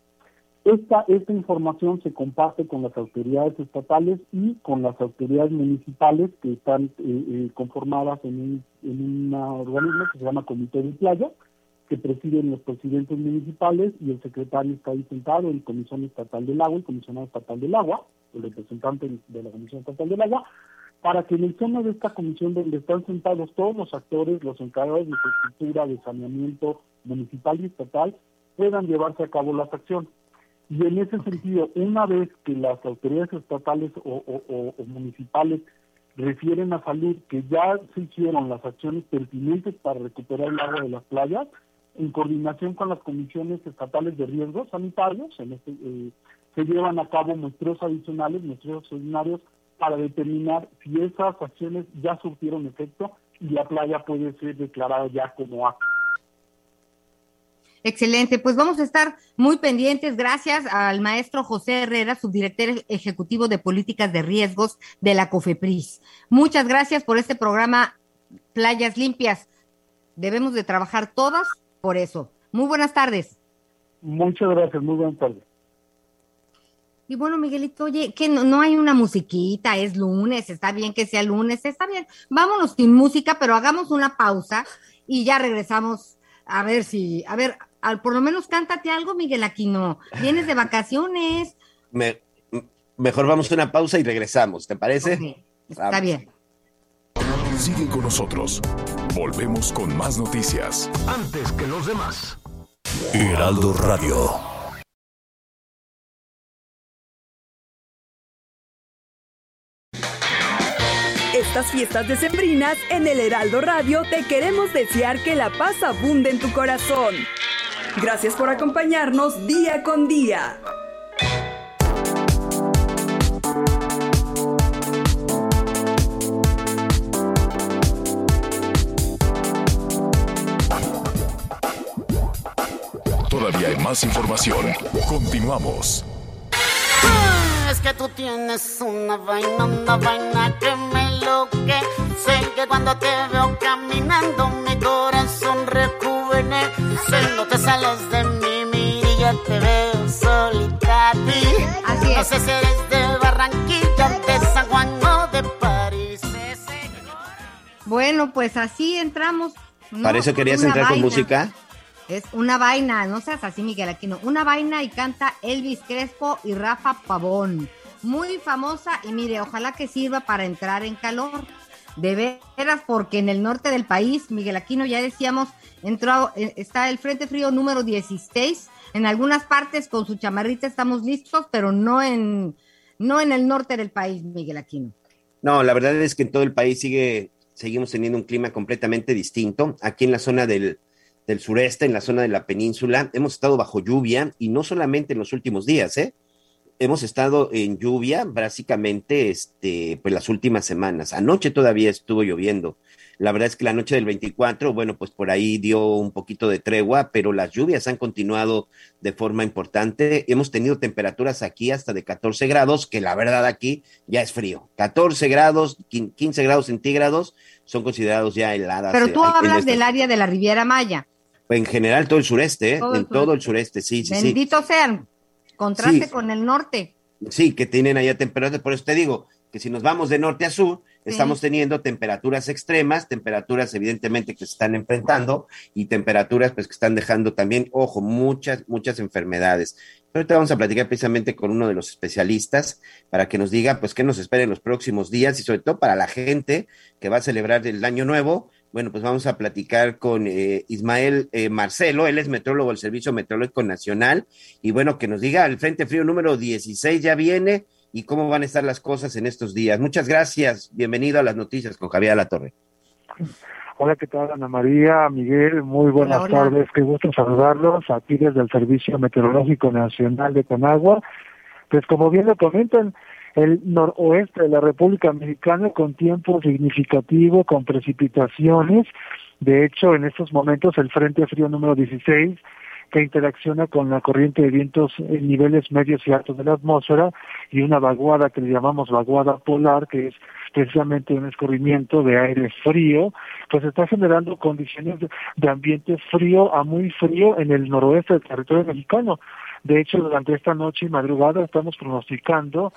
Esta, esta información se comparte con las autoridades estatales y con las autoridades municipales que están eh, eh, conformadas en un, en un organismo que se llama Comité de Playa, que presiden los presidentes municipales y el secretario está ahí sentado en Comisión Estatal del Agua, el comisionado estatal del agua, el representante de la Comisión Estatal del Agua, para que en el seno de esta comisión donde están sentados todos los actores, los encargados de infraestructura, de saneamiento municipal y estatal, puedan llevarse a cabo las acciones. Y en ese sentido, una vez que las autoridades estatales o municipales refieren a salud que ya se hicieron las acciones pertinentes para recuperar el agua de las playas, en coordinación con las comisiones estatales de riesgos sanitarios, en este, eh, se llevan a cabo muestreos adicionales, muestreos extraordinarios, para determinar si esas acciones ya surtieron efecto y la playa puede ser declarada ya como acto. Excelente, pues vamos a estar muy pendientes. Gracias al maestro José Herrera, subdirector ejecutivo de políticas de riesgos de la COFEPRIS. Muchas gracias por este programa Playas Limpias. Debemos de trabajar todas por eso. Muy buenas tardes. Muchas gracias, muy buenas tardes. Y bueno, Miguelito, oye, que no, hay una musiquita, es lunes, está bien que sea lunes, está bien. Vámonos sin música, pero hagamos una pausa y ya regresamos a ver si, a ver, al, por lo menos cántate algo, Miguel Aquino. Vienes de vacaciones. mejor vamos a una pausa y regresamos, ¿te parece? está bien. Siguen con nosotros. Volvemos con más noticias. Antes que los demás. Heraldo Radio. Estas fiestas decembrinas en el Heraldo Radio te queremos desear que la paz abunde en tu corazón. Gracias por acompañarnos día con día. Todavía hay más información. Continuamos. Es que tú tienes una vaina, una vaina que me que Sé que cuando te veo caminando mi corazón recubene. Sé no te sales de mí, mira, te veo solita Así es. No sé si eres de Barranquilla, de San Juan o de París. Bueno, pues así entramos. ¿Para eso querías entrar con música? Es una vaina, no seas así, Miguel Aquino. Una vaina y canta Elvis Crespo y Rafa Pavón. Muy famosa y mire, ojalá que sirva para entrar en calor. De veras, porque en el norte del país, Miguel Aquino, ya decíamos, entró, eh, está el Frente Frío número 16. En algunas partes con su chamarrita estamos listos, pero no en, no en el norte del país, Miguel Aquino. No, la verdad es que en todo el país sigue, seguimos teniendo un clima completamente distinto. Aquí en la zona del, del sureste, en la zona de la península. Hemos estado bajo lluvia y no solamente en los últimos días, ¿eh? Hemos estado en lluvia básicamente este, pues las últimas semanas. Anoche todavía estuvo lloviendo. La verdad es que la noche del 24, bueno, pues por ahí dio un poquito de tregua, pero las lluvias han continuado de forma importante. Hemos tenido temperaturas aquí hasta de 14 grados, que la verdad aquí ya es frío. 14 grados, 15 grados centígrados son considerados ya heladas. Pero tú hablas del área de la Riviera Maya. En general, todo el sureste, ¿eh? en todo el sureste, sí, sí, Bendito sean, contraste con el norte. Sí, que tienen allá temperaturas, por eso te digo que si nos vamos de norte a sur, estamos teniendo temperaturas extremas, temperaturas evidentemente que se están enfrentando y temperaturas pues que están dejando también, ojo, muchas, muchas enfermedades. Pero ahorita vamos a platicar precisamente con uno de los especialistas para que nos diga pues qué nos espera en los próximos días y sobre todo para la gente que va a celebrar el año nuevo, Bueno, pues vamos a platicar con eh, Ismael eh, Marcelo, él es metrólogo del Servicio Meteorológico Nacional, y bueno, que nos diga, el Frente Frío número 16 ya viene y cómo van a estar las cosas en estos días. Muchas gracias, bienvenido a las noticias con Javier La Torre. Hola, ¿qué tal Ana María, Miguel? Muy buenas tardes, qué gusto saludarlos aquí desde el Servicio Meteorológico Nacional de Conagua. Pues como bien lo comentan, el noroeste de la República Mexicana con tiempo significativo, con precipitaciones. De hecho, en estos momentos el Frente Frío número 16 que interacciona con la corriente de vientos en niveles medios y altos de la atmósfera y una vaguada que le llamamos vaguada polar, que es precisamente un escurrimiento de aire frío, pues está generando condiciones de ambiente frío a muy frío en el noroeste del territorio mexicano. De hecho, durante esta noche y madrugada estamos pronosticando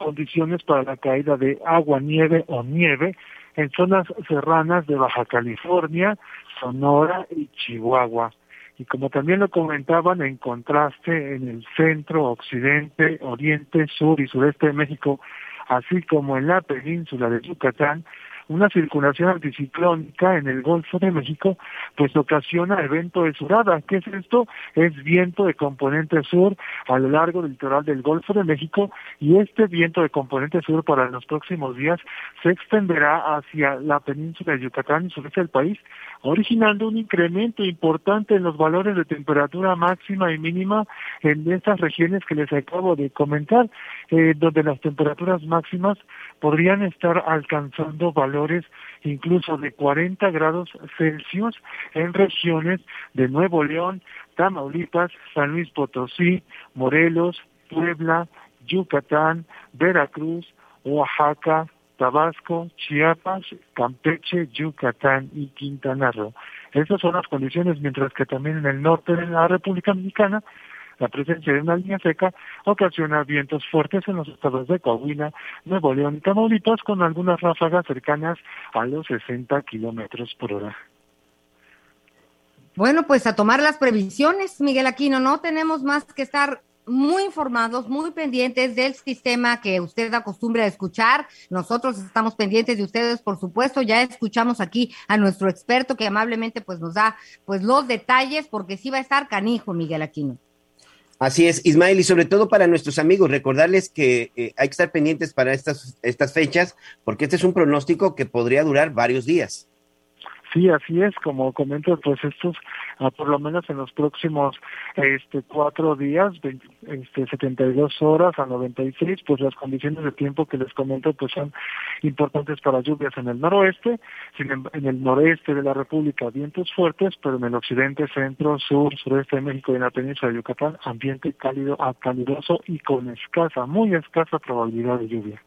condiciones para la caída de agua, nieve o nieve en zonas serranas de Baja California, Sonora y Chihuahua. Y como también lo comentaban, en contraste en el centro, occidente, oriente, sur y sureste de México, así como en la península de Yucatán, una circulación anticiclónica en el Golfo de México, pues ocasiona evento de surada. ¿Qué es esto? Es viento de componente sur a lo largo del litoral del Golfo de México y este viento de componente sur para los próximos días se extenderá hacia la península de Yucatán y sureste del país, originando un incremento importante en los valores de temperatura máxima y mínima en estas regiones que les acabo de comentar, eh, donde las temperaturas máximas podrían estar alcanzando valores incluso de 40 grados Celsius en regiones de Nuevo León, Tamaulipas, San Luis Potosí, Morelos, Puebla, Yucatán, Veracruz, Oaxaca, Tabasco, Chiapas, Campeche, Yucatán y Quintana Roo. Esas son las condiciones, mientras que también en el norte de la República Mexicana la presencia de una línea seca ocasiona vientos fuertes en los estados de Coahuila, Nuevo León y Tamaulipas con algunas ráfagas cercanas a los 60 kilómetros por hora. Bueno, pues a tomar las previsiones, Miguel Aquino, no tenemos más que estar muy informados, muy pendientes del sistema que usted acostumbra a escuchar. Nosotros estamos pendientes de ustedes, por supuesto. Ya escuchamos aquí a nuestro experto que amablemente pues nos da pues los detalles porque sí va a estar canijo, Miguel Aquino. Así es, Ismael, y sobre todo para nuestros amigos, recordarles que eh, hay que estar pendientes para estas, estas fechas, porque este es un pronóstico que podría durar varios días. Sí, así es, como comento, pues estos, ah, por lo menos en los próximos este, cuatro días, este, 72 horas a 96, pues las condiciones de tiempo que les comento pues son importantes para lluvias en el noroeste, em, en el noreste de la República vientos fuertes, pero en el occidente, centro, sur, sureste de México y en la península de Yucatán, ambiente cálido a caluroso y con escasa, muy escasa probabilidad de lluvia.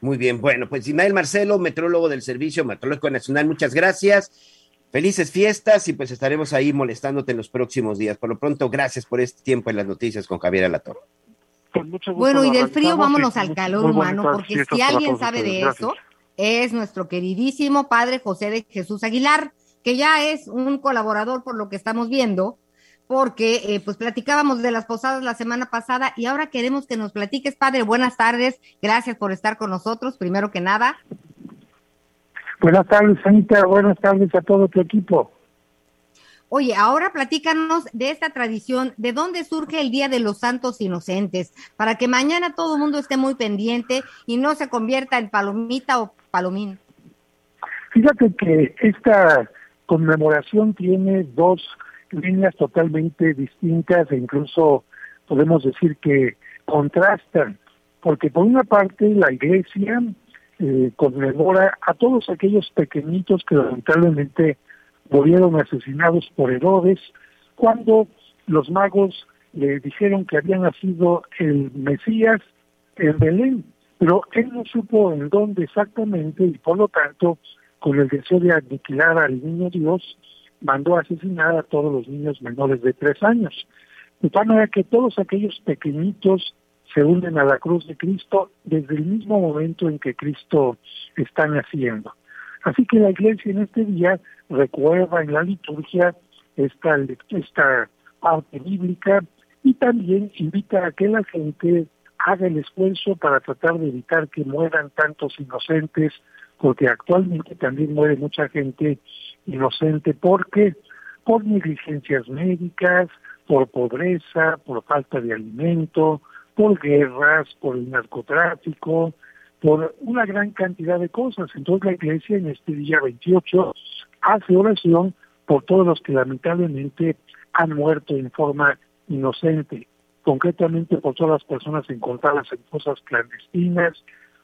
Muy bien, bueno, pues Ismael Marcelo, metrólogo del Servicio Meteorológico Nacional, muchas gracias. Felices fiestas y pues estaremos ahí molestándote en los próximos días. Por lo pronto, gracias por este tiempo en las noticias con Javier Alatorre. Bueno, y del frío vámonos al calor humano, porque si alguien sabe de eso, es nuestro queridísimo padre José de Jesús Aguilar, que ya es un colaborador por lo que estamos viendo porque eh, pues platicábamos de las posadas la semana pasada y ahora queremos que nos platiques, padre. Buenas tardes, gracias por estar con nosotros, primero que nada. Buenas tardes, Anita, buenas tardes a todo tu equipo. Oye, ahora platícanos de esta tradición, de dónde surge el Día de los Santos Inocentes, para que mañana todo el mundo esté muy pendiente y no se convierta en palomita o palomín. Fíjate que esta conmemoración tiene dos líneas totalmente distintas e incluso podemos decir que contrastan, porque por una parte la iglesia eh, conmemora a todos aquellos pequeñitos que lamentablemente murieron asesinados por Herodes, cuando los magos le dijeron que había nacido el Mesías en Belén, pero él no supo en dónde exactamente y por lo tanto, con el deseo de aniquilar al niño Dios, mandó a asesinar a todos los niños menores de tres años. De tal manera que todos aquellos pequeñitos se unen a la cruz de Cristo desde el mismo momento en que Cristo está naciendo. Así que la iglesia en este día recuerda en la liturgia esta, esta parte bíblica y también invita a que la gente haga el esfuerzo para tratar de evitar que mueran tantos inocentes porque actualmente también muere mucha gente inocente porque por negligencias médicas, por pobreza, por falta de alimento, por guerras, por el narcotráfico, por una gran cantidad de cosas. Entonces la iglesia en este día 28 hace oración por todos los que lamentablemente han muerto en forma inocente, concretamente por todas las personas encontradas en fosas clandestinas,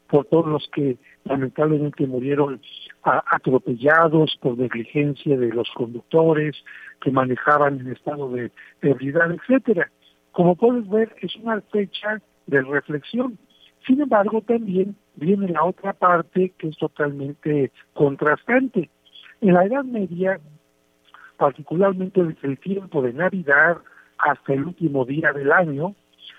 por todos los que lamentablemente murieron atropellados por negligencia de los conductores que manejaban en estado de ebriedad, etcétera. Como puedes ver, es una fecha de reflexión. Sin embargo, también viene la otra parte que es totalmente contrastante. En la Edad Media, particularmente desde el tiempo de Navidad hasta el último día del año,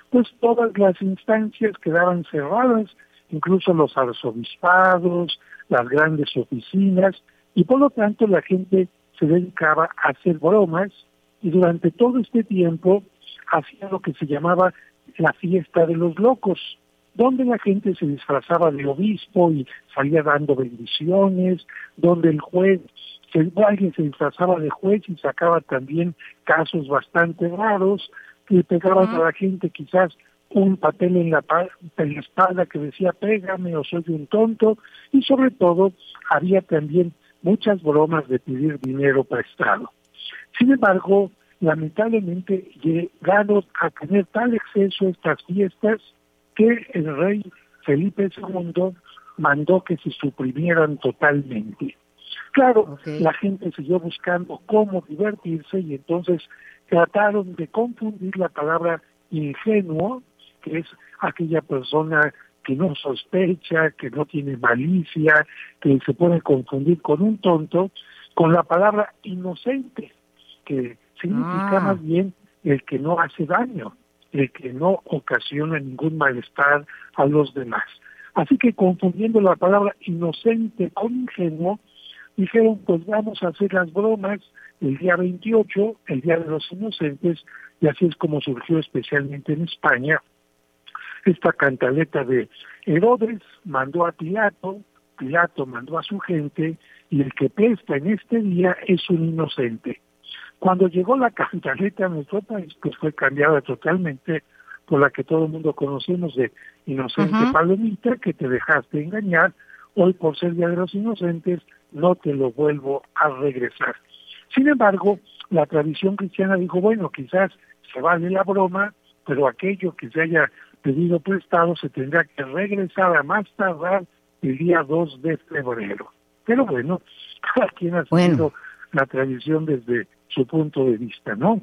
pues todas las instancias quedaban cerradas incluso los arzobispados, las grandes oficinas, y por lo tanto la gente se dedicaba a hacer bromas y durante todo este tiempo hacía lo que se llamaba la fiesta de los locos, donde la gente se disfrazaba de obispo y salía dando bendiciones, donde el juez, alguien se disfrazaba de juez y sacaba también casos bastante raros, que pegaban a la gente quizás un papel en la, en la espalda que decía pégame o soy un tonto y sobre todo había también muchas bromas de pedir dinero prestado. Sin embargo, lamentablemente llegaron a tener tal exceso estas fiestas que el rey Felipe II mandó que se suprimieran totalmente. Claro, la gente siguió buscando cómo divertirse y entonces trataron de confundir la palabra ingenuo que es aquella persona que no sospecha, que no tiene malicia, que se puede confundir con un tonto, con la palabra inocente, que significa ah. más bien el que no hace daño, el que no ocasiona ningún malestar a los demás. Así que confundiendo la palabra inocente con ingenuo, dijeron, pues vamos a hacer las bromas el día 28, el Día de los Inocentes, y así es como surgió especialmente en España esta cantaleta de Herodes mandó a Pilato, Pilato mandó a su gente y el que presta en este día es un inocente. Cuando llegó la <laughs> cantaleta a nuestro país, pues fue cambiada totalmente por la que todo el mundo conocemos de inocente palomita, que te dejaste engañar, hoy por ser Día de los Inocentes no te lo vuelvo a regresar. Sin embargo, la tradición cristiana dijo, bueno, quizás se vale la broma, pero aquello que se haya pedido prestado se tendrá que regresar a más tardar el día 2 de febrero. Pero bueno, <laughs> cada quien ha seguido la tradición desde su punto de vista, ¿no?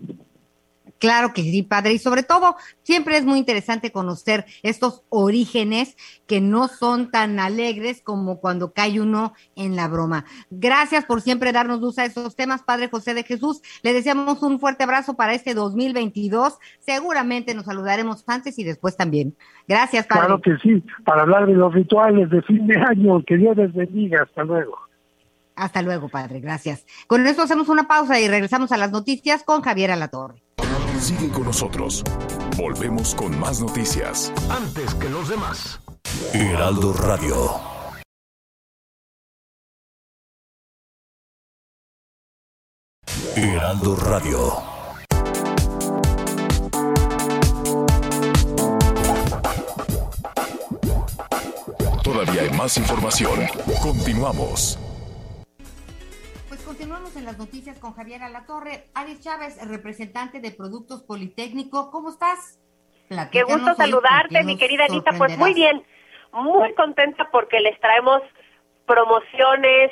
Claro que sí, padre. Y sobre todo, siempre es muy interesante conocer estos orígenes que no son tan alegres como cuando cae uno en la broma. Gracias por siempre darnos luz a estos temas, Padre José de Jesús. Le deseamos un fuerte abrazo para este 2022. Seguramente nos saludaremos antes y después también. Gracias, Padre. Claro que sí, para hablar de los rituales de fin de año. Que Dios les bendiga. Hasta luego. Hasta luego, Padre. Gracias. Con esto hacemos una pausa y regresamos a las noticias con Javier Alatorre. Sigue con nosotros. Volvemos con más noticias. Antes que los demás. Heraldo Radio. Heraldo Radio. Todavía hay más información. Continuamos. Continuamos en las noticias con Javier Alatorre. Aris Chávez, representante de Productos Politécnico, ¿cómo estás? Qué gusto saludarte, mi querida Anita. Pues muy bien, muy contenta porque les traemos promociones,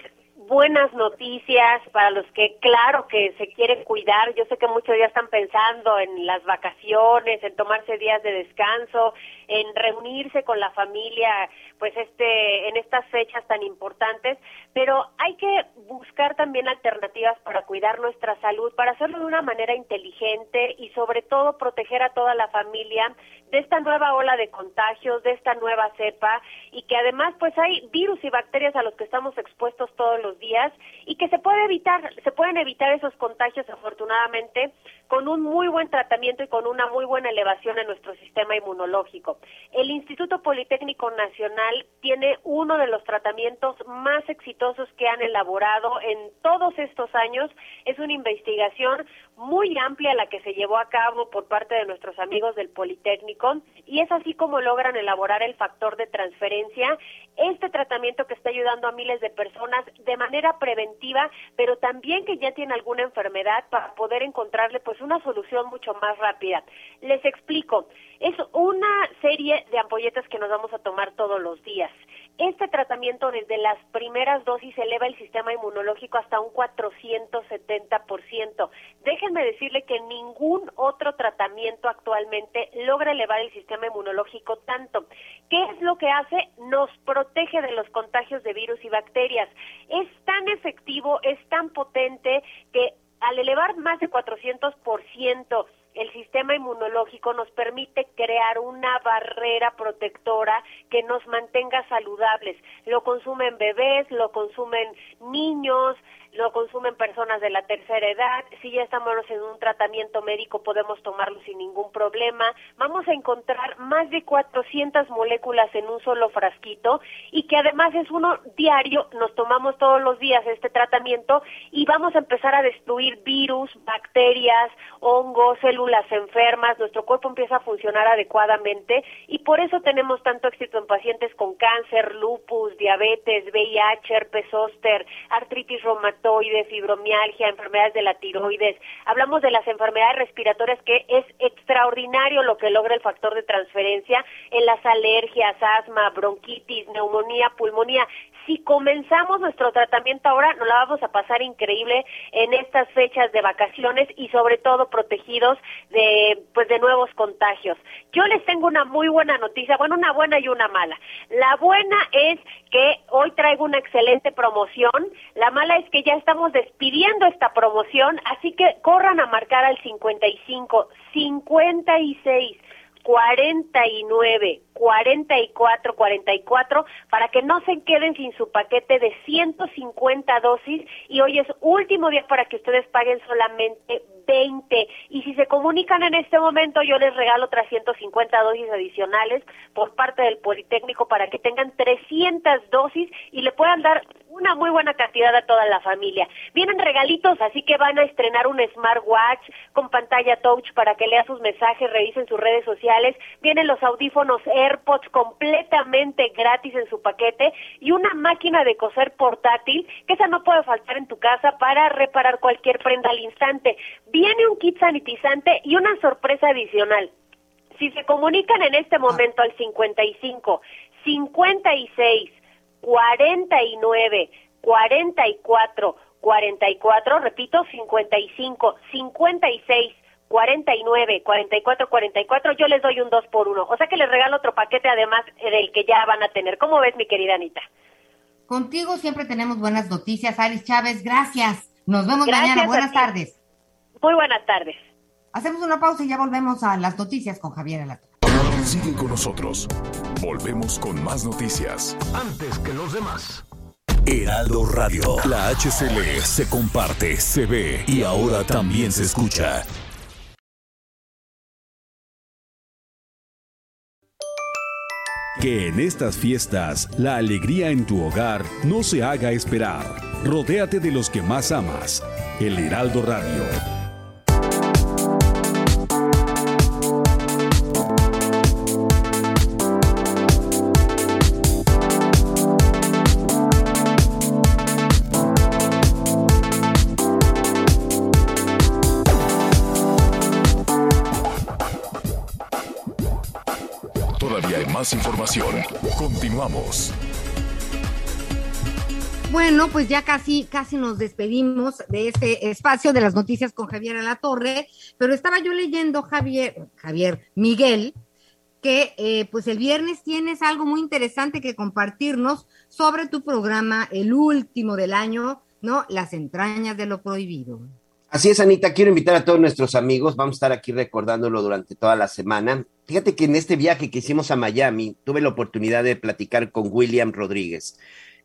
buenas noticias para los que, claro, que se quieren cuidar. Yo sé que muchos ya están pensando en las vacaciones, en tomarse días de descanso, en reunirse con la familia, pues este, en estas fechas tan importantes. Pero hay que buscar también alternativas para cuidar nuestra salud, para hacerlo de una manera inteligente y sobre todo proteger a toda la familia de esta nueva ola de contagios, de esta nueva cepa y que además pues hay virus y bacterias a los que estamos expuestos todos los días y que se puede evitar, se pueden evitar esos contagios afortunadamente con un muy buen tratamiento y con una muy buena elevación en nuestro sistema inmunológico. El Instituto Politécnico Nacional tiene uno de los tratamientos más exitosos que han elaborado en todos estos años. Es una investigación muy amplia la que se llevó a cabo por parte de nuestros amigos del Politécnico y es así como logran elaborar el factor de transferencia, este tratamiento que está ayudando a miles de personas de preventiva, pero también que ya tiene alguna enfermedad para poder encontrarle pues una solución mucho más rápida. Les explico, es una serie de ampolletas que nos vamos a tomar todos los días. Este tratamiento desde las primeras dosis eleva el sistema inmunológico hasta un 470%. Déjenme decirle que ningún otro tratamiento actualmente logra elevar el sistema inmunológico tanto. ¿Qué es lo que hace? Nos protege de los contagios de virus y bacterias. Es tan efectivo, es tan potente que al elevar más de 400%, el sistema inmunológico nos permite crear una barrera protectora que nos mantenga saludables. Lo consumen bebés, lo consumen niños, lo consumen personas de la tercera edad, si ya estamos en un tratamiento médico podemos tomarlo sin ningún problema. Vamos a encontrar más de 400 moléculas en un solo frasquito y que además es uno diario, nos tomamos todos los días este tratamiento y vamos a empezar a destruir virus, bacterias, hongos, células enfermas, nuestro cuerpo empieza a funcionar adecuadamente y por eso tenemos tanto éxito en pacientes con cáncer, lupus, diabetes, VIH, herpes zóster, artritis reumatoide, fibromialgia, enfermedades de la tiroides. Hablamos de las enfermedades respiratorias que es extraordinario lo que logra el factor de transferencia en las alergias, asma, bronquitis, neumonía, pulmonía si comenzamos nuestro tratamiento ahora, nos la vamos a pasar increíble en estas fechas de vacaciones y sobre todo protegidos de pues de nuevos contagios. Yo les tengo una muy buena noticia, bueno, una buena y una mala. La buena es que hoy traigo una excelente promoción, la mala es que ya estamos despidiendo esta promoción, así que corran a marcar al 55 56 49 44 44 para que no se queden sin su paquete de 150 dosis y hoy es último día para que ustedes paguen solamente 20 y si se comunican en este momento yo les regalo otras 150 dosis adicionales por parte del Politécnico para que tengan 300 dosis y le puedan dar una muy buena cantidad a toda la familia. Vienen regalitos, así que van a estrenar un smartwatch con pantalla touch para que lea sus mensajes, revisen sus redes sociales. Vienen los audífonos AirPods completamente gratis en su paquete y una máquina de coser portátil, que esa no puede faltar en tu casa para reparar cualquier prenda al instante. Viene un kit sanitizante y una sorpresa adicional. Si se comunican en este momento al 55 56 49 44 44, repito, 55 56 49 44 44, yo les doy un 2 por 1. O sea que les regalo otro paquete además del que ya van a tener. ¿Cómo ves, mi querida Anita? Contigo siempre tenemos buenas noticias, Alice Chávez. Gracias. Nos vemos mañana. Buenas tardes. Muy buenas tardes. Hacemos una pausa y ya volvemos a las noticias con Javier Alato. Sigue con nosotros. Volvemos con más noticias. Antes que los demás. Heraldo Radio. La HCL se comparte, se ve y ahora también se escucha. Que en estas fiestas la alegría en tu hogar no se haga esperar. Rodéate de los que más amas. El Heraldo Radio. Información. Continuamos. Bueno, pues ya casi, casi nos despedimos de este espacio de las noticias con Javier a la Torre, pero estaba yo leyendo, Javier, Javier, Miguel, que eh, pues el viernes tienes algo muy interesante que compartirnos sobre tu programa, el último del año, ¿no? Las entrañas de lo prohibido. Así es, Anita, quiero invitar a todos nuestros amigos, vamos a estar aquí recordándolo durante toda la semana. Fíjate que en este viaje que hicimos a Miami, tuve la oportunidad de platicar con William Rodríguez.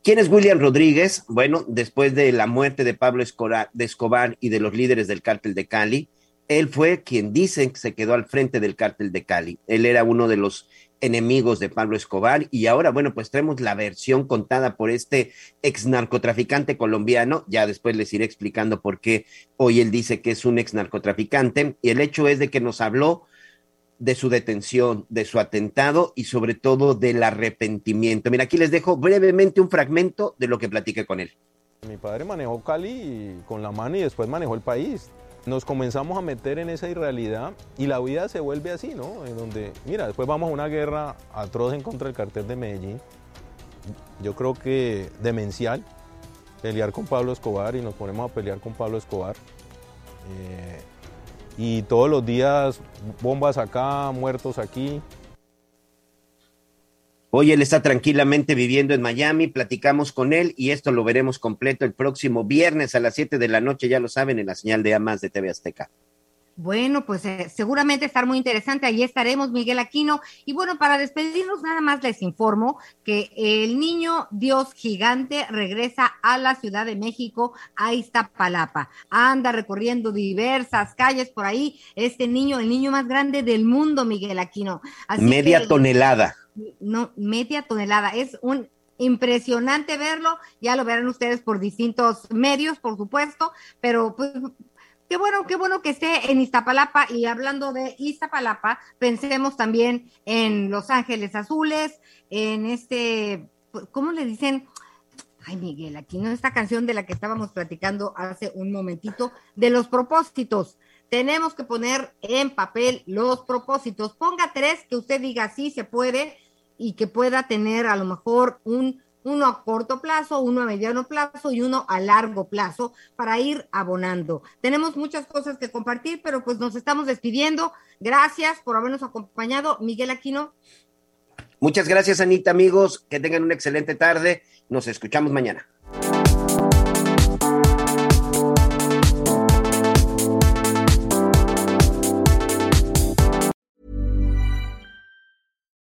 ¿Quién es William Rodríguez? Bueno, después de la muerte de Pablo Escobar y de los líderes del cártel de Cali, él fue quien dicen que se quedó al frente del cártel de Cali. Él era uno de los enemigos de Pablo Escobar y ahora, bueno, pues traemos la versión contada por este ex narcotraficante colombiano, ya después les iré explicando por qué hoy él dice que es un ex narcotraficante y el hecho es de que nos habló de su detención, de su atentado y sobre todo del arrepentimiento. Mira, aquí les dejo brevemente un fragmento de lo que platiqué con él. Mi padre manejó Cali con la mano y después manejó el país nos comenzamos a meter en esa irrealidad y la vida se vuelve así, ¿no? En donde, mira, después vamos a una guerra atroz en contra del cartel de Medellín. Yo creo que demencial pelear con Pablo Escobar y nos ponemos a pelear con Pablo Escobar. Eh, y todos los días bombas acá, muertos aquí. Hoy él está tranquilamente viviendo en Miami, platicamos con él y esto lo veremos completo el próximo viernes a las 7 de la noche, ya lo saben, en la señal de Amas de TV Azteca. Bueno, pues eh, seguramente estar muy interesante. Ahí estaremos, Miguel Aquino. Y bueno, para despedirnos, nada más les informo que el niño Dios gigante regresa a la Ciudad de México, a Iztapalapa. Anda recorriendo diversas calles por ahí. Este niño, el niño más grande del mundo, Miguel Aquino. Media tonelada no, media tonelada. Es un impresionante verlo, ya lo verán ustedes por distintos medios, por supuesto, pero pues qué bueno, qué bueno que esté en Iztapalapa y hablando de Iztapalapa, pensemos también en Los Ángeles Azules, en este, ¿cómo le dicen? Ay, Miguel, aquí no esta canción de la que estábamos platicando hace un momentito, de los propósitos. Tenemos que poner en papel los propósitos. Ponga tres que usted diga sí se puede y que pueda tener a lo mejor un uno a corto plazo, uno a mediano plazo y uno a largo plazo para ir abonando. Tenemos muchas cosas que compartir, pero pues nos estamos despidiendo. Gracias por habernos acompañado. Miguel Aquino. Muchas gracias, Anita, amigos. Que tengan una excelente tarde. Nos escuchamos mañana.